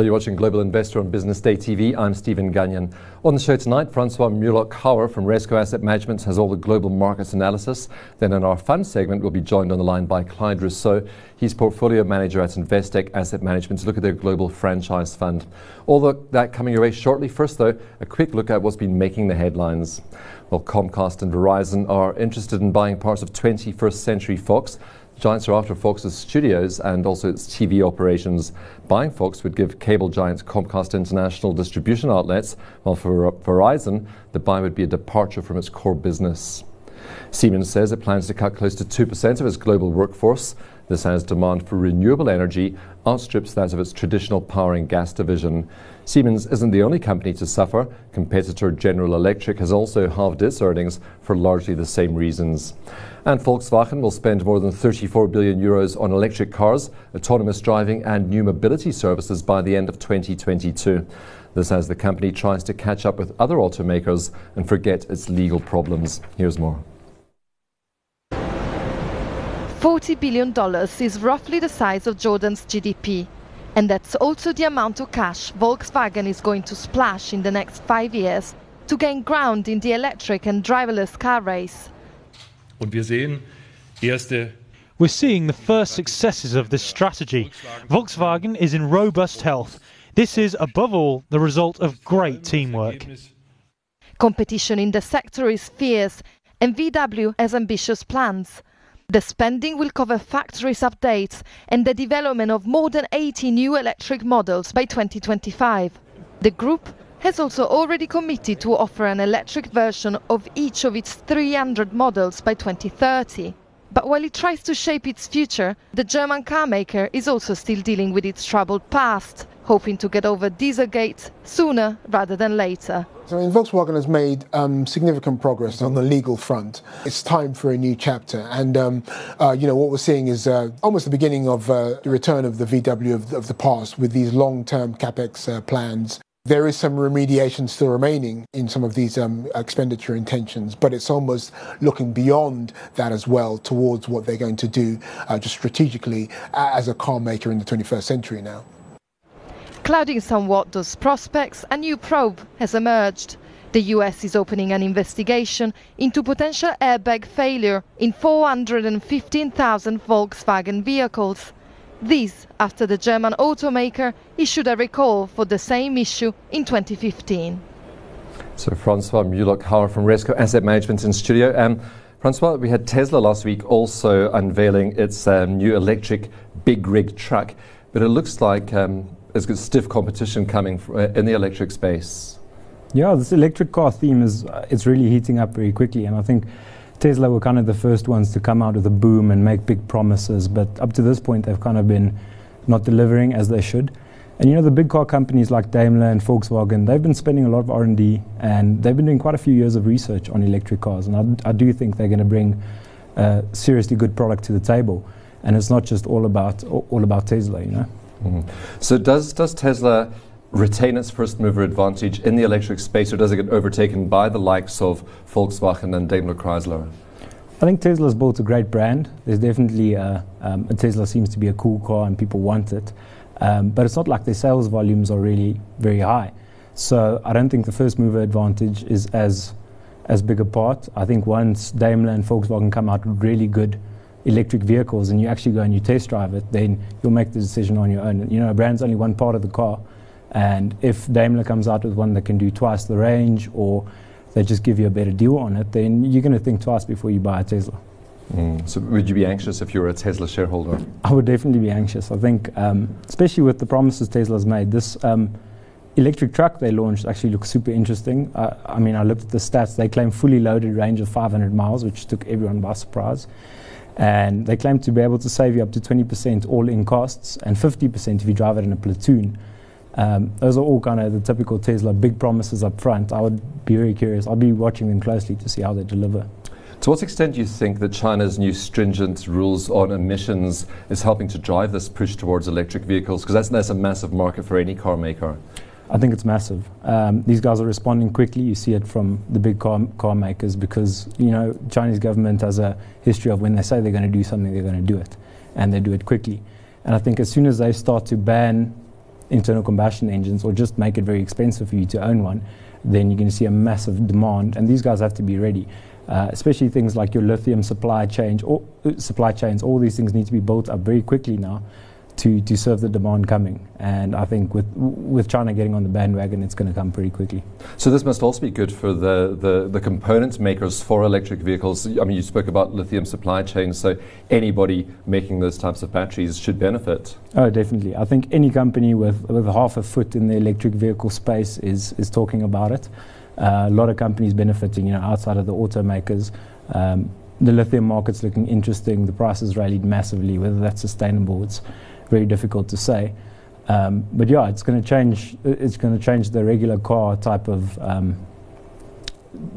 Well, you're watching Global Investor on Business Day TV. I'm Stephen Gagnon. On the show tonight, Francois Mulock-Hauer from Rezco Asset Management has all the global markets analysis. Then in our fund segment, we'll be joined on the line by Clyde Rossouw. He's portfolio manager at Investec Asset Management to look at their global franchise fund. All that coming your way shortly. First, though, a quick look at what's been making the headlines. Well, Comcast and Verizon are interested in buying parts of 21st Century Fox. Giants are after Fox's studios and also its TV operations. Buying Fox would give cable giant Comcast international distribution outlets, while for Verizon, the buy would be a departure from its core business. Siemens says it plans to cut close to 2% of its global workforce. This as demand for renewable energy outstrips that of its traditional power and gas division. Siemens isn't the only company to suffer. Competitor General Electric has also halved its earnings for largely the same reasons. And Volkswagen will spend more than 34 billion euros on electric cars, autonomous driving, and new mobility services by the end of 2022. This as the company tries to catch up with other automakers and forget its legal problems. Here's more. $40 billion is roughly the size of Jordan's GDP. And that's also the amount of cash Volkswagen is going to splash in the next five years to gain ground in the electric and driverless car race. Und wir sehen erste We're seeing the first successes of this strategy. Volkswagen is in robust health. This is, above all, the result of great teamwork. Competition in the sector is fierce, and VW has ambitious plans. The spending will cover factories updates and the development of more than 80 new electric models by 2025. The group has also already committed to offer an electric version of each of its 300 models by 2030. But while it tries to shape its future, the German car maker is also still dealing with its troubled past, hoping to get over Dieselgate sooner rather than later. So, I mean, Volkswagen has made um, significant progress on the legal front. It's time for a new chapter, and um, uh, you know what we're seeing is uh, almost the beginning of uh, the return of the VW of, of the past with these long-term capex uh, plans there is some remediation still remaining in some of these um, expenditure intentions, but it's almost looking beyond that as well towards what they're going to do uh, just strategically as a car maker in the 21st century now. Clouding somewhat those prospects, a new probe has emerged. The US is opening an investigation into potential airbag failure in 415,000 Volkswagen vehicles. This after the German automaker issued a recall for the same issue in 2015. So Francois Mulock-Hauer from Rezco Asset Management in studio. Um, Francois, we had Tesla last week also unveiling its um, new electric big rig truck, but it looks like um, there's stiff competition coming uh, in the electric space. Yeah, this electric car theme is uh, it's really heating up very quickly, and I think Tesla were kind of the first ones to come out of the boom and make big promises, but up to this point, they've kind of been not delivering as they should. And you know, the big car companies like Daimler and Volkswagen, they've been spending a lot of R&D, and they've been doing quite a few years of research on electric cars. And I, do think they're going to bring a seriously good product to the table. And it's not just all about all about Tesla, you know. Mm. So does does Tesla retain its first mover advantage in the electric space, or does it get overtaken by the likes of Volkswagen and Daimler Chrysler? I think Tesla's built a great brand. There's definitely a, um, a Tesla seems to be a cool car and people want it, um, but it's not like their sales volumes are really very high. So I don't think the first mover advantage is as as big a part. I think once Daimler and Volkswagen come out really good electric vehicles and you actually go and you test drive it, then you'll make the decision on your own. You know, a brand's only one part of the car. And if Daimler comes out with one that can do twice the range or they just give you a better deal on it, then you're going to think twice before you buy a Tesla. Mm. So, would you be anxious if you were a Tesla shareholder? I would definitely be anxious. I think, um, especially with the promises Tesla's made, this um, electric truck they launched actually looks super interesting. Uh, I mean, I looked at the stats. They claim fully loaded range of 500 miles, which took everyone by surprise. And they claim to be able to save you up to 20% all in costs and 50% if you drive it in a platoon. Um, those are all kind of the typical Tesla big promises up front. I would be very curious. I'll be watching them closely to see how they deliver. To what extent do you think that China's new stringent rules on emissions is helping to drive this push towards electric vehicles? Because that's, that's a massive market for any car maker. I think it's massive. Um, these guys are responding quickly. You see it from the big car, car makers because you know Chinese government has a history of when they say they're going to do something, they're going to do it, and they do it quickly. And I think as soon as they start to ban internal combustion engines or just make it very expensive for you to own one, then you're going to see a massive demand. And these guys have to be ready. Uh, especially things like your lithium supply chain, or, uh, supply chains, all these things need to be built up very quickly now to, to serve the demand coming. And I think with, with China getting on the bandwagon, it's going to come pretty quickly. So this must also be good for the, the, the component makers for electric vehicles. I mean, you spoke about lithium supply chains, so anybody making those types of batteries should benefit. Oh, definitely. I think any company with, with half a foot in the electric vehicle space is, is talking about it. Uh, a lot of companies benefiting, you know, outside of the automakers. Um, the lithium market's looking interesting. The price has rallied massively. Whether that's sustainable, it's very difficult to say. Um, but yeah, it's going to change. It's going to change the regular car type of um,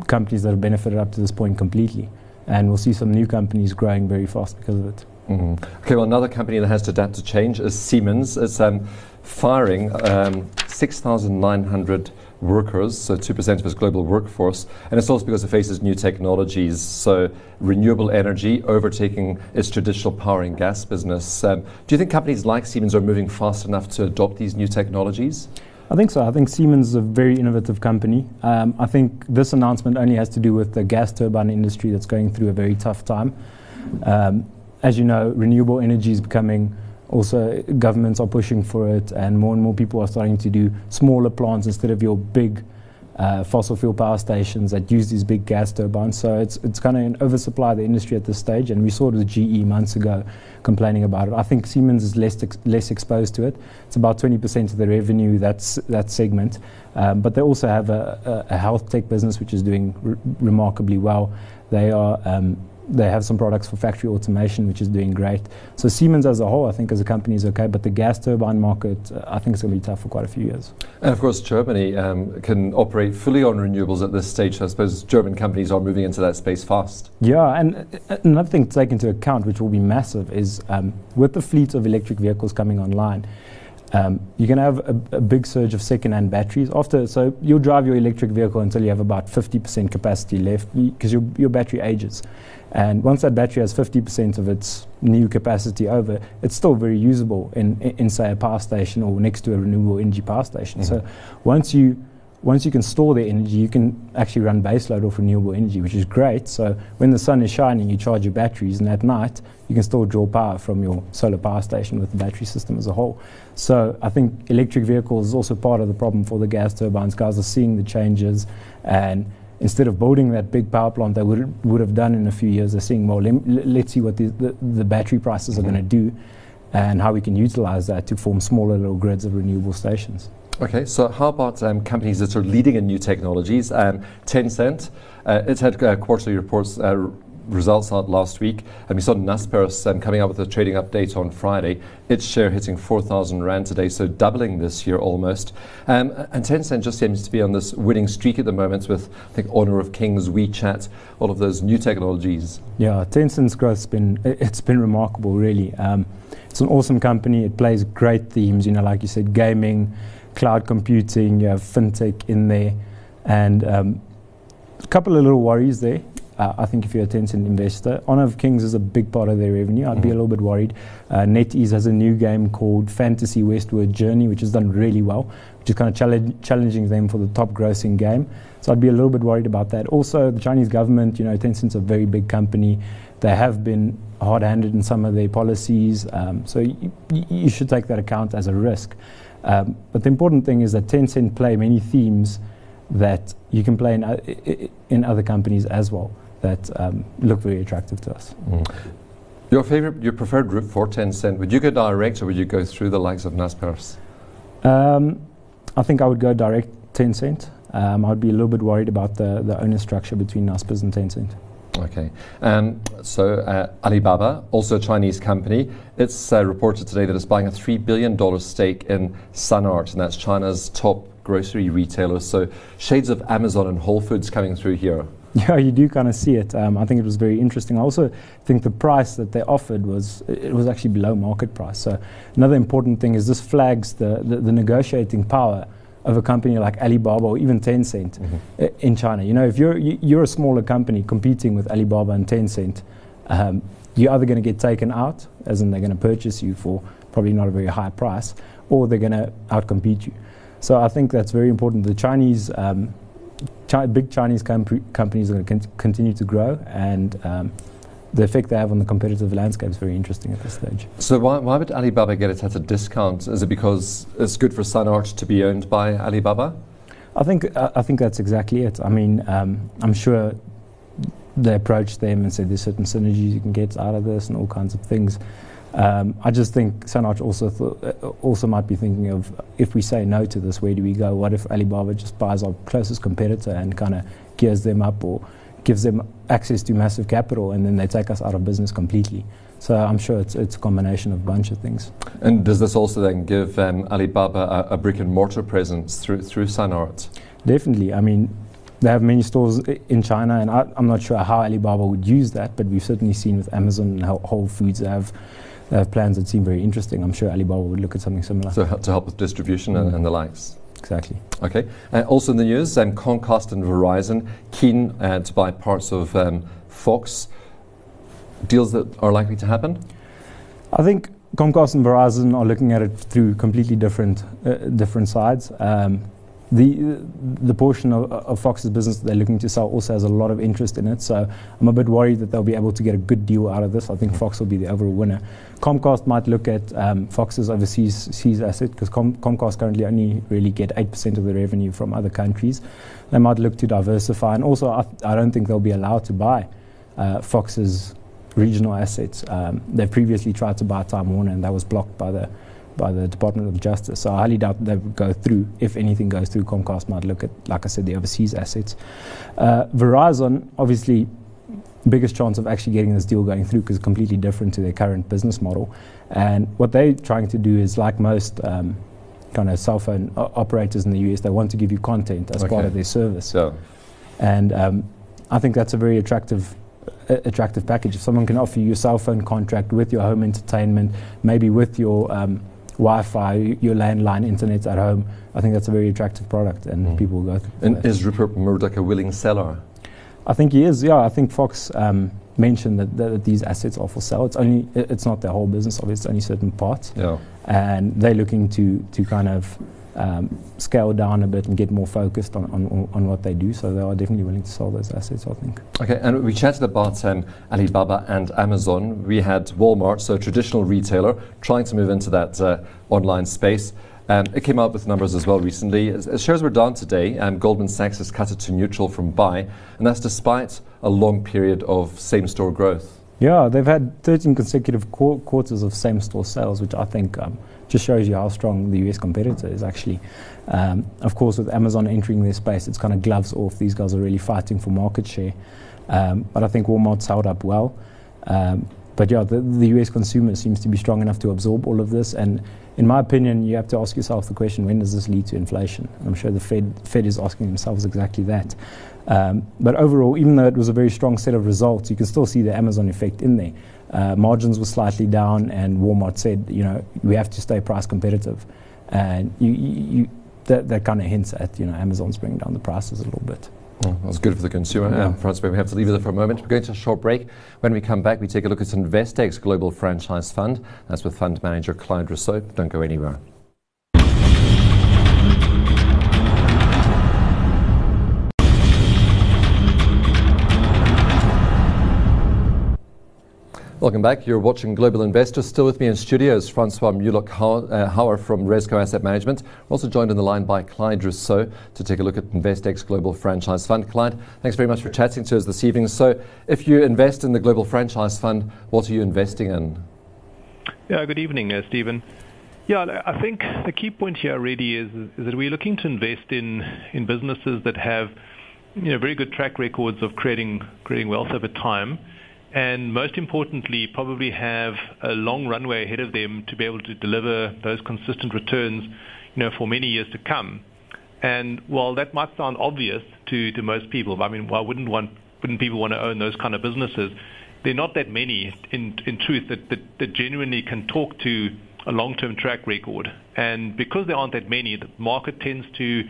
companies that have benefited up to this point completely, and we'll see some new companies growing very fast because of it. Mm-hmm. Okay, well, another company that has to adapt to change is Siemens. It's um, firing um, 6,900 workers, so 2% of its global workforce. And it's also because it faces new technologies, so renewable energy overtaking its traditional power and gas business. Um, do you think companies like Siemens are moving fast enough to adopt these new technologies? I think so. I think Siemens is a very innovative company. Um, I think this announcement only has to do with the gas turbine industry that's going through a very tough time. Um, as you know, renewable energy is becoming also governments are pushing for it, and more and more people are starting to do smaller plants instead of your big uh, fossil fuel power stations that use these big gas turbines. So it's it's kind of an oversupply of the industry at this stage, and we saw it with GE months ago, complaining about it. I think Siemens is less ex- less exposed to it. It's about 20% of the revenue that's that segment, um, but they also have a, a, a, health tech business which is doing re- remarkably well. They are um, they have some products for factory automation, which is doing great. So Siemens as a whole, I think as a company is okay, but the gas turbine market, uh, I think it's going to be tough for quite a few years. And of course, Germany um, can operate fully on renewables at this stage. I suppose German companies are moving into that space fast. Yeah, and uh, another thing to take into account, which will be massive, is um, with the fleet of electric vehicles coming online, um, you're going to have a, a, big surge of second-hand batteries after. So you'll drive your electric vehicle until you have about 50% capacity left because your your battery ages. And once that battery has 50% of its new capacity over, it's still very usable in, in, in say, a power station or next to a renewable energy power station. Mm-hmm. So once you once you can store the energy, you can actually run baseload off renewable energy, which is great. So when the sun is shining, you charge your batteries, and at night you can still draw power from your solar power station with the battery system as a whole. So I think electric vehicles is also part of the problem for the gas turbines. Guys are seeing the changes, and instead of building that big power plant they would would have done in a few years, they're seeing, well, let, us see what the, the, the, battery prices mm-hmm. are going to do, and how we can utilize that to form smaller little grids of renewable stations. Okay, so how about um, companies that are leading in new technologies? Um, Tencent, uh, it's had uh, quarterly reports uh, results out last week, and we saw Naspers um, coming out with a trading update on Friday. Its share hitting 4,000 rand today, so doubling this year almost. Um, and Tencent just seems to be on this winning streak at the moment with, I think, Honor of Kings, WeChat, all of those new technologies. Yeah, Tencent's growth's been it's been remarkable, really. Um, it's an awesome company. It plays great themes, you know, like you said, gaming cloud computing, you have fintech in there, and um, a couple of little worries there. Uh, I think if you're a Tencent investor, Honor of Kings is a big part of their revenue. I'd mm-hmm. be a mm-hmm. little bit worried. Uh, NetEase has a new game called Fantasy Westward Journey, which has done really well, which is kind of challenge- challenging them for the top grossing game. So I'd be a little bit worried about that. Also, the Chinese government, you know, Tencent's a very big company. They have been hard-handed in some of their policies, um, so y- y- you should take that account as a risk. Um, but the important thing is that Tencent play many themes that you can play in, uh, in other companies as well that um, look very attractive to us. Mm. Your favorite, your preferred route for Tencent, would you go direct or would you go through the likes of Naspers? Um, I think I would go direct Tencent. Um, I'd be a little bit worried about the, the owner structure between Naspers and Tencent. Okay. Um, so uh, Alibaba, also a Chinese company, it's uh, reported today that it's buying a $3 billion stake in SunArt, and that's China's top grocery retailer. So shades of Amazon and Whole Foods coming through here. Yeah, you do kind of see it. Um, I think it was very interesting. I also think the price that they offered was it was actually below market price. So another important thing is this flags the, the, the negotiating power of a company like Alibaba or even Tencent mm-hmm. in China. You know, if you're you're a smaller company competing with Alibaba and Tencent, um, you're either going to get taken out, as in they're going to purchase you for probably not a very high price, or they're going to outcompete you. So I think that's very important. The Chinese, um, chi- big Chinese com- companies are going to con- continue to grow, and um, the effect they have on the competitive landscape is very interesting at this stage. So why, why would Alibaba get it at a discount? Is it because it's good for SunArt to be owned by Alibaba? I think uh, I think that's exactly it. I mean, um, I'm sure they approached them and said there's certain synergies you can get out of this and all kinds of things. Um, I just think SunArt also th- uh, also might be thinking of if we say no to this, where do we go? What if Alibaba just buys our closest competitor and kind of gears them up or gives them access to massive capital and then they take us out of business completely? So I'm sure it's, it's a combination of a bunch of things. And does this also then give um, Alibaba a, a, brick and mortar presence through through SunArt? Definitely. I mean, they have many stores in China, and I, am not sure how Alibaba would use that, but we've certainly seen with Amazon and Whole Foods they have have plans that seem very interesting. I'm sure Alibaba would look at something similar. So to help with distribution mm. and, and, the likes. Exactly. Okay. Uh, also in the news, um, Comcast and Verizon keen uh, to buy parts of um, Fox. Deals that are likely to happen. I think Comcast and Verizon are looking at it through completely different uh, different sides. Um, the the portion of, of, Fox's business that they're looking to sell also has a lot of interest in it. So I'm a bit worried that they'll be able to get a good deal out of this. I think Fox will be the overall winner. Comcast might look at um, Fox's overseas seas asset because Com- Comcast currently only really get 8% of the revenue from other countries. They might look to diversify, and also I, th- I don't think they'll be allowed to buy uh, Fox's regional assets. Um, they've previously tried to buy Time Warner, and that was blocked by the by the Department of Justice. So I highly doubt that would go through. If anything goes through, Comcast might look at, like I said, the overseas assets. Uh, Verizon, obviously, biggest chance of actually getting this deal going through because it's completely different to their current business model. And what they're trying to do is, like most um, kind of cell phone o- operators in the US, they want to give you content as okay. part of their service. So. And um, I think that's a very attractive attractive package. If someone can offer you a cell phone contract with your home entertainment, maybe with your um, Wi-Fi, your landline internet at home. I think that's a very attractive product, and mm. people will go. and that. is Rupert Murdoch a willing seller? I think he is. Yeah, I think Fox um, mentioned that, that, these assets are for sale. It's only it's not their whole business. Obviously, it's only certain parts. Yeah. And they're looking to to kind of um, scale down a bit and get more focused on, on, on, what they do. So they are definitely willing to sell those assets, I think. Okay, and we chatted about um, Alibaba and Amazon. We had Walmart, so a traditional retailer, trying to move into that uh, online space. Um, it came out with numbers as well recently. As, as shares were down today, um, Goldman Sachs has cut it to neutral from buy, and that's despite a long period of same store growth. Yeah, they've had 13 consecutive qu- quarters of same store sales, which I think um, just shows you how strong the US competitor is actually. Um, of course, with Amazon entering their space, it's kind of gloves off. These guys are really fighting for market share. Um, but I think Walmart's held up well. Um, but yeah, the, the, US consumer seems to be strong enough to absorb all of this. And in my opinion, you have to ask yourself the question: When does this lead to inflation? I'm sure the Fed, Fed is asking themselves exactly that. Um, but overall, even though it was a very strong set of results, you can still see the Amazon effect in there. Uh, margins were slightly down, and Walmart said, you know, we have to stay price competitive. And you, you, that, that kind of hints at, you know, Amazon's bringing down the prices a little bit. Well, that's good for the consumer. Yeah. Um, Francois, we have to leave it there for a moment. We're going to a short break. When we come back, we take a look at Investec's Global Franchise Fund. That's with fund manager Clyde Rossouw. Don't go anywhere. Welcome back. You're watching Global Investors. Still with me in studios, Francois Mulock Hauer from Rezco Asset Management. We're also joined on the line by Clyde Rossouw to take a look at Investec's Global Franchise Fund. Clyde, thanks very much for chatting to us this evening. So, if you invest in the Global Franchise Fund, what are you investing in? Yeah, good evening, uh, Stephen. Yeah, I think the key point here really is, is that we're looking to invest in, in businesses that have you know, very good track records of creating, creating wealth over time and most importantly, probably have a long runway ahead of them to be able to deliver those consistent returns, you know, for many years to come. And while that might sound obvious to, to most people, I mean, why wouldn't one wouldn't people want to own those kind of businesses? There are not that many, in in truth, that, that, that genuinely can talk to a long-term track record. And because there aren't that many, the market tends to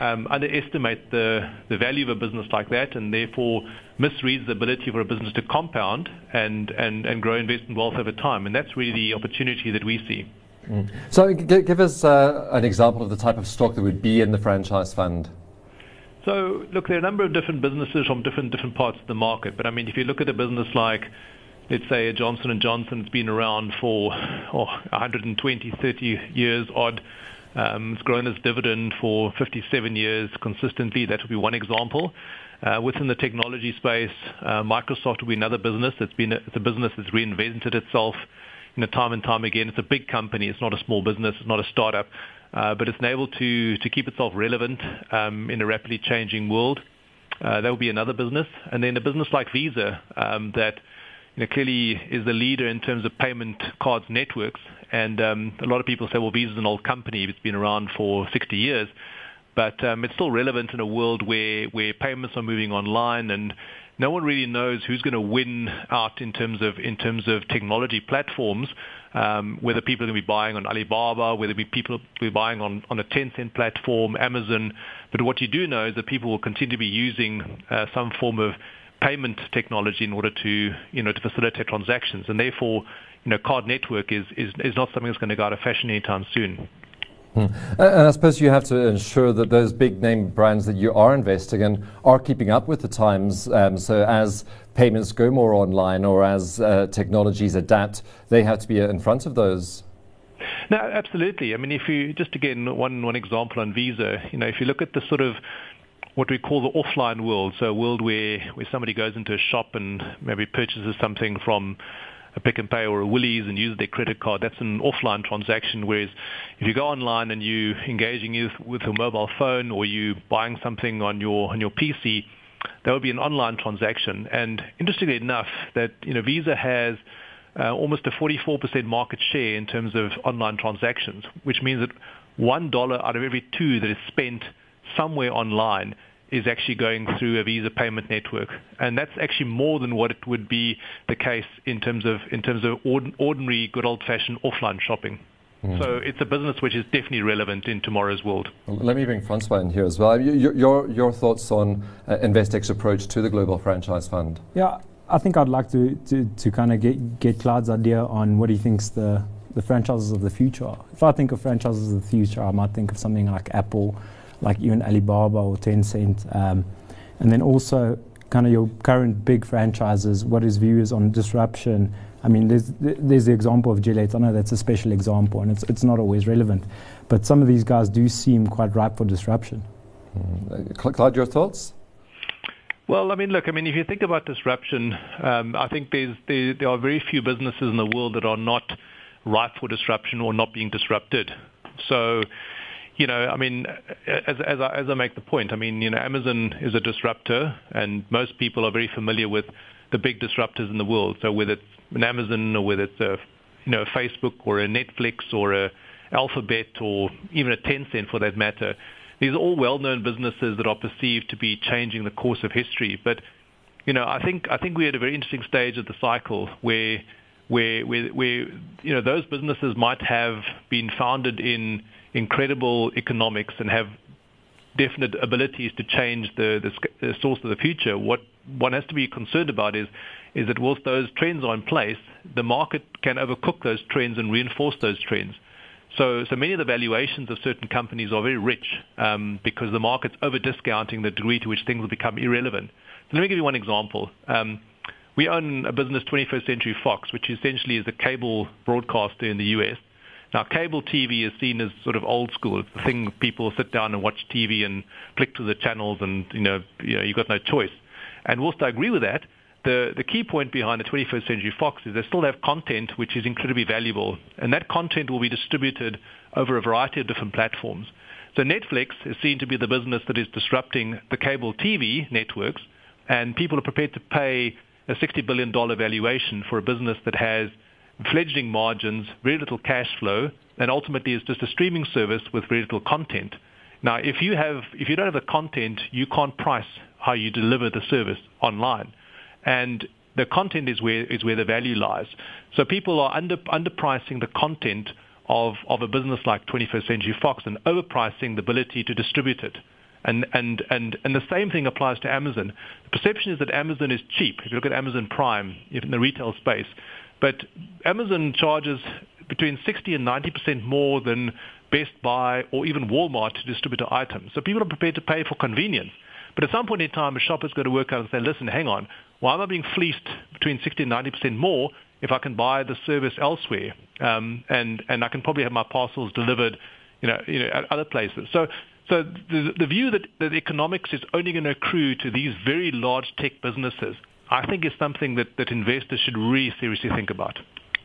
um, underestimate the, the value of a business like that and therefore misreads the ability for a business to compound and, and, and grow investment wealth over time. And that's really the opportunity that we see. Mm. So, g- give us uh, an example of the type of stock that would be in the franchise fund. So, look, there are a number of different businesses from different different parts of the market. But I mean, if you look at a business like, let's say, a Johnson and Johnson, it's been around for oh, 120, 30 years odd. Um, it's grown its dividend for 57 years consistently. That would be one example. Uh, within the technology space, uh, Microsoft will be another business. It's been a, it's a business that's reinvented itself, you know, time and time again. It's a big company. It's not a small business. It's not a startup, uh, but it's able to to keep itself relevant um, in a rapidly changing world. Uh, that will be another business, and then a business like Visa um, that you know, clearly is the leader in terms of payment cards networks. And um, a lot of people say, well, Visa is an old company. It's been around for 60 years but um, it's still relevant in a world where, where payments are moving online and no one really knows who's going to win out in terms of in terms of technology platforms. Um, whether people are going to be buying on Alibaba, whether people will be buying on, on a Tencent platform, Amazon. But what you do know is that people will continue to be using uh, some form of payment technology in order to you know to facilitate transactions, and therefore you know card network is is, is not something that's going to go out of fashion anytime soon. Hmm. And I suppose you have to ensure that those big name brands that you are investing in are keeping up with the times. Um, so as payments go more online or as uh, technologies adapt, they have to be in front of those. No, absolutely. I mean, if you just again one one example on Visa, you know, if you look at the sort of what we call the offline world, so a world where where somebody goes into a shop and maybe purchases something from a Pick n Pay or a Woolies and use their credit card, that's an offline transaction. Whereas if you go online and you engaging with a mobile phone or you buying something on your on your PC, that would be an online transaction. And interestingly enough, that you know Visa has uh, almost a 44% market share in terms of online transactions, which means that one dollar out of every two that is spent somewhere online is actually going through a Visa payment network, and that's actually more than what it would be the case in terms of in terms of ordinary good old-fashioned offline shopping. Mm. So it's a business which is definitely relevant in tomorrow's world. Let me bring Francois in here as well. Your, your, your thoughts on uh, Investec's approach to the Global Franchise Fund? Yeah, I think I'd like to, to, to kind of get, get Clyde's idea on what he thinks the, the franchises of the future are. If I think of franchises of the future, I might think of something like Apple, like even Alibaba or Tencent. Um, and then also kind of your current big franchises, what his view is on disruption. I mean, there's, there's the example of Gillette. I know that's a special example and it's, it's not always relevant. But some of these guys do seem quite ripe for disruption. Mm. Clyde, your thoughts? Well, I mean, look, I mean, if you think about disruption, um, I think there's, there, there are very few businesses in the world that are not ripe for disruption or not being disrupted. So, you know, I mean, as, as, I, as I make the point, I mean, you know, Amazon is a disruptor, and most people are very familiar with the big disruptors in the world. So whether it's an Amazon or whether it's a, you know, a Facebook or a Netflix or a Alphabet or even a Tencent for that matter, these are all well-known businesses that are perceived to be changing the course of history. But you know, I think I think we're at a very interesting stage of the cycle where where where, where you know those businesses might have been founded in incredible economics and have definite abilities to change the, the, source of the future. What one has to be concerned about is is that whilst those trends are in place, the market can overcook those trends and reinforce those trends. So, so many of the valuations of certain companies are very rich um, because the market's over discounting the degree to which things will become irrelevant. So let me give you one example. Um, we own a business, 21st Century Fox, which essentially is a cable broadcaster in the US. Now, cable TV is seen as sort of old school. It's the thing people sit down and watch TV and flick to the channels, and you know, you know, you've got no choice. And whilst I agree with that, the, the key point behind the 21st Century Fox is they still have content which is incredibly valuable, and that content will be distributed over a variety of different platforms. So Netflix is seen to be the business that is disrupting the cable TV networks, and people are prepared to pay a $60 billion valuation for a business that has fledgling margins, very little cash flow, and ultimately it's just a streaming service with very little content. Now, if you have, if you don't have the content, you can't price how you deliver the service online, and the content is where is where the value lies. So people are under underpricing the content of of a business like 21st Century Fox and overpricing the ability to distribute it. And, and, and, and the same thing applies to Amazon. The perception is that Amazon is cheap. If you look at Amazon Prime in the retail space, but Amazon charges between 60 and 90% more than Best Buy or even Walmart to distribute items. So people are prepared to pay for convenience. But at some point in time, a shopper's got to work out and say, listen, hang on, why am I being fleeced between 60 and 90% more if I can buy the service elsewhere? Um, and, and I can probably have my parcels delivered you know, you know, at other places. So so the, the view that, that economics is only going to accrue to these very large tech businesses, I think is something that, that investors should really seriously think about.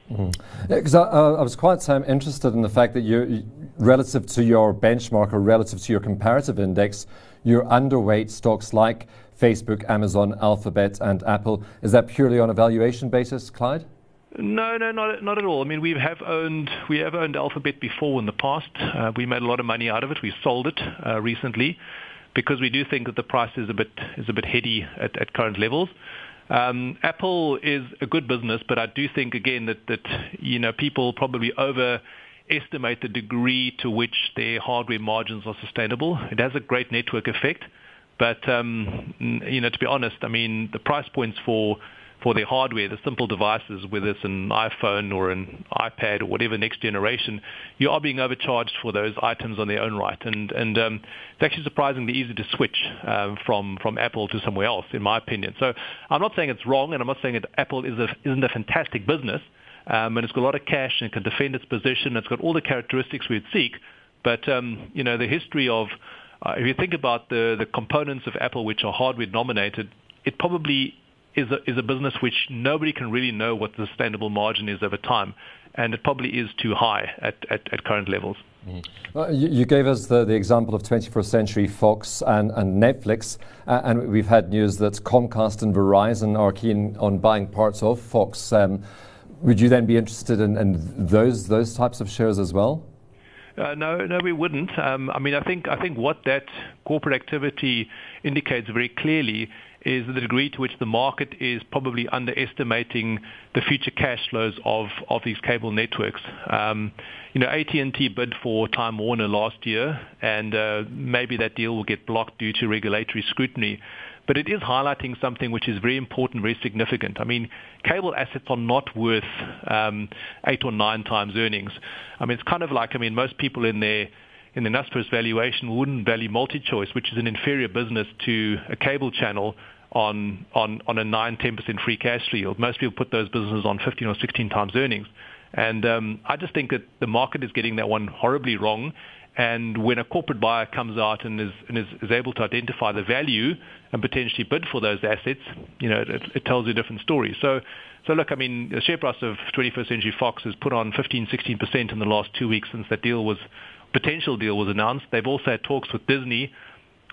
Because mm. yeah, I, I, was quite um, interested in the fact that you, relative to your benchmark or relative to your comparative index, you're underweight stocks like Facebook, Amazon, Alphabet, and Apple. Is that purely on a valuation basis, Clyde? No, no, not not at all. I mean, we have owned we have owned Alphabet before in the past. Uh, we made a lot of money out of it. We sold it uh, recently because we do think that the price is a bit is a bit heady at, at current levels. Um, Apple is a good business, but I do think again that that you know people probably overestimate the degree to which their hardware margins are sustainable. It has a great network effect, but um, you know to be honest, I mean the price points for for their hardware, the simple devices, whether it's an iPhone or an iPad or whatever next generation, you are being overcharged for those items on their own right. And, and um, it's actually surprisingly easy to switch um, from, from Apple to somewhere else, in my opinion. So I'm not saying it's wrong, and I'm not saying that Apple is a, isn't a fantastic business, um, and it's got a lot of cash and can defend its position. It's got all the characteristics we'd seek. But, um, you know, the history of, uh, if you think about the, the components of Apple which are hardware nominated, it probably is a, is a business which nobody can really know what the sustainable margin is over time, and it probably is too high at, at, at current levels. Mm. Well, you, you, gave us the, the example of 21st Century Fox and, and Netflix, uh, and we've had news that Comcast and Verizon are keen on buying parts of Fox. Um, would you then be interested in, in, those those types of shares as well? Uh, no, no, we wouldn't. Um, I mean, I think I think what that corporate activity indicates very clearly is the degree to which the market is probably underestimating the future cash flows of, these cable networks. Um, you know, AT&T bid for Time Warner last year, and uh, maybe that deal will get blocked due to regulatory scrutiny. But it is highlighting something which is very important, very significant. I mean, cable assets are not worth um, eight or nine times earnings. I mean, it's kind of like, I mean, most people in their in the Naspers valuation wouldn't value MultiChoice, which is an inferior business to a cable channel, on on on a 9 10% free cash yield. Most people put those businesses on 15 or 16 times earnings. And um, I just think that the market is getting that one horribly wrong. And when a corporate buyer comes out and is, and is, is able to identify the value and potentially bid for those assets, you know, it, it tells you a different story. So, so look, I mean, the share price of 21st Century Fox has put on 15, 16% in the last two weeks since that deal was, potential deal was announced. They've also had talks with Disney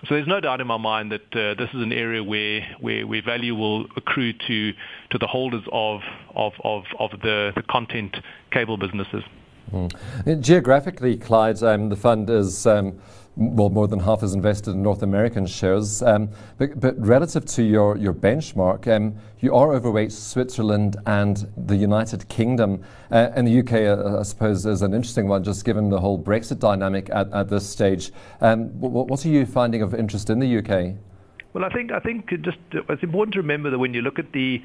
so there's no doubt in my mind that uh, this is an area where, where, where value will accrue to, to the holders of, of, of, of the, the content cable businesses. Mm. Geographically, Clyde, um, the fund is um, well, more than half is invested in North American shares. Um, but, but, relative to your, your benchmark, um, you are overweight Switzerland and the United Kingdom. Uh, and the UK, uh, I suppose, is an interesting one, just given the whole Brexit dynamic at, at this stage. Um, what, what, are you finding of interest in the UK? Well, I think I think just it's important to remember that when you look at the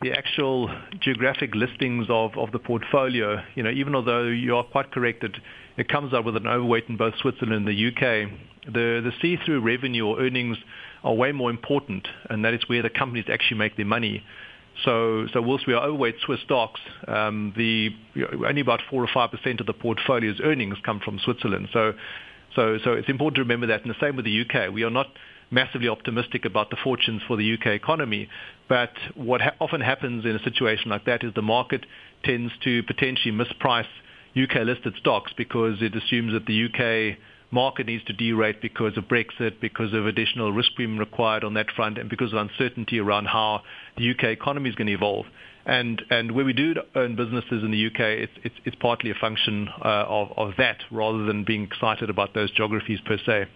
the actual geographic listings of, of the portfolio, you know, even although you are quite correct that it comes out with an overweight in both Switzerland and the UK, the, the see-through revenue or earnings are way more important, and that is where the companies actually make their money. So, so whilst we are overweight Swiss stocks, um, the only about four or five percent of the portfolio's earnings come from Switzerland. So, so, so it's important to remember that. And the same with the UK. We are not massively optimistic about the fortunes for the UK economy. But what ha- often happens in a situation like that is the market tends to potentially misprice UK listed stocks because it assumes that the UK market needs to derate because of Brexit, because of additional risk premium required on that front, and because of uncertainty around how the UK economy is going to evolve. And and where we do own businesses in the UK, it's it's, it's partly a function uh, of of that rather than being excited about those geographies per se.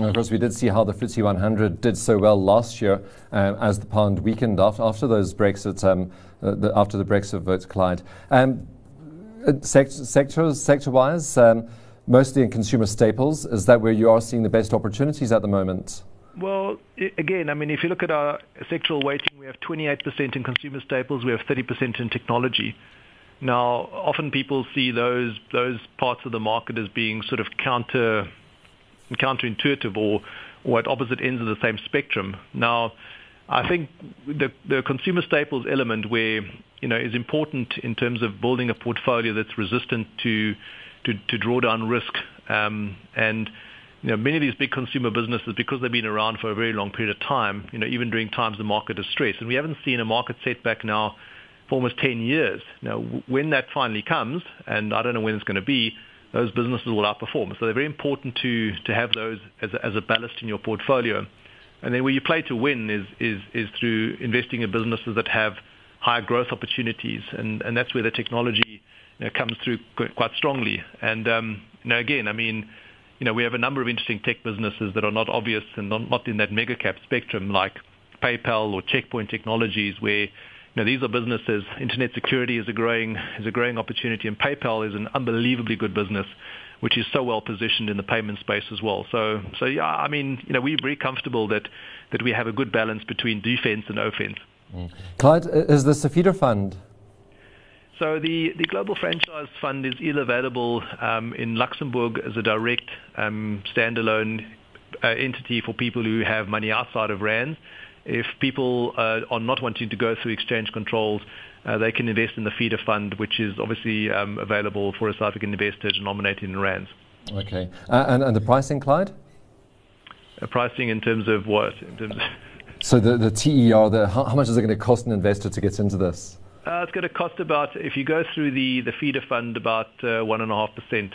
Of course, we did see how the FTSE 100 did so well last year um, as the pound weakened after, after those Brexit, um, uh, the, after the Brexit vote, Clyde. Um, sect- sectors, sector-wise, um, mostly in consumer staples, is that where you are seeing the best opportunities at the moment? Well, again, I mean, if you look at our sectoral weighting, we have 28% in consumer staples, we have 30% in technology. Now, often people see those those parts of the market as being sort of counter counterintuitive or or at opposite ends of the same spectrum. Now, I think the the consumer staples element where you know is important in terms of building a portfolio that's resistant to to, to draw down risk um, and you know, many of these big consumer businesses, because they've been around for a very long period of time, you know, even during times the market is stressed, and we haven't seen a market setback now for almost 10 years. Now, when that finally comes, and I don't know when it's going to be, those businesses will outperform. So they're very important to, to have those as a, as a ballast in your portfolio. And then where you play to win is, is, is through investing in businesses that have higher growth opportunities. And, and that's where the technology you know, comes through quite strongly. And, um, you know, again, I mean, you know, we have a number of interesting tech businesses that are not obvious and not, not in that mega cap spectrum like PayPal or Checkpoint Technologies where you know, these are businesses. Internet security is a growing is a growing opportunity, and PayPal is an unbelievably good business, which is so well positioned in the payment space as well. So, so yeah, I mean, you know, we're very comfortable that that we have a good balance between defense and offense. Mm. Clyde, is this a feeder fund? So the, the Global Franchise Fund is either available um, in Luxembourg as a direct um, standalone uh, entity for people who have money outside of rands if people uh, are not wanting to go through exchange controls, uh, they can invest in the feeder fund, which is obviously um, available for a South African investor denominated in rands. Okay. Uh, and, and the pricing, Clyde? Uh, pricing in terms of what? In terms of so the, the TER, the, how, how, much is it going to cost an investor to get into this? Uh, it's going to cost about, if you go through the, the feeder fund, about 1.5%.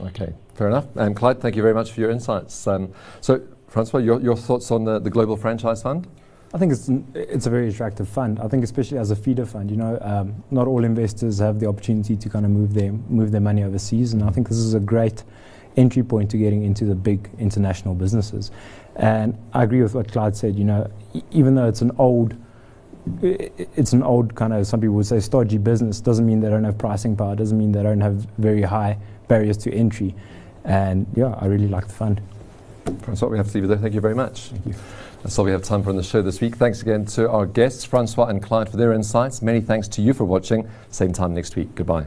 Uh, okay, fair enough. And Clyde, thank you very much for your insights. Um, so Francois, your, your thoughts on the, the Global Franchise Fund? I think it's it's a very attractive fund. I think especially as a feeder fund, you know, um, not all investors have the opportunity to kind of move their move their money overseas, and I think this is a great entry point to getting into the big international businesses. And I agree with what Clyde said. You know, e- even though it's an old it's an old kind of some people would say stodgy business doesn't mean they don't have pricing power doesn't mean they don't have very high barriers to entry and yeah i really like the fund Francois, we have to leave it there. Thank you very much. Thank you. That's all we have time for on the show this week. Thanks again to our guests, Francois and Clyde, for their insights. Many thanks to you for watching. Same time next week. Goodbye.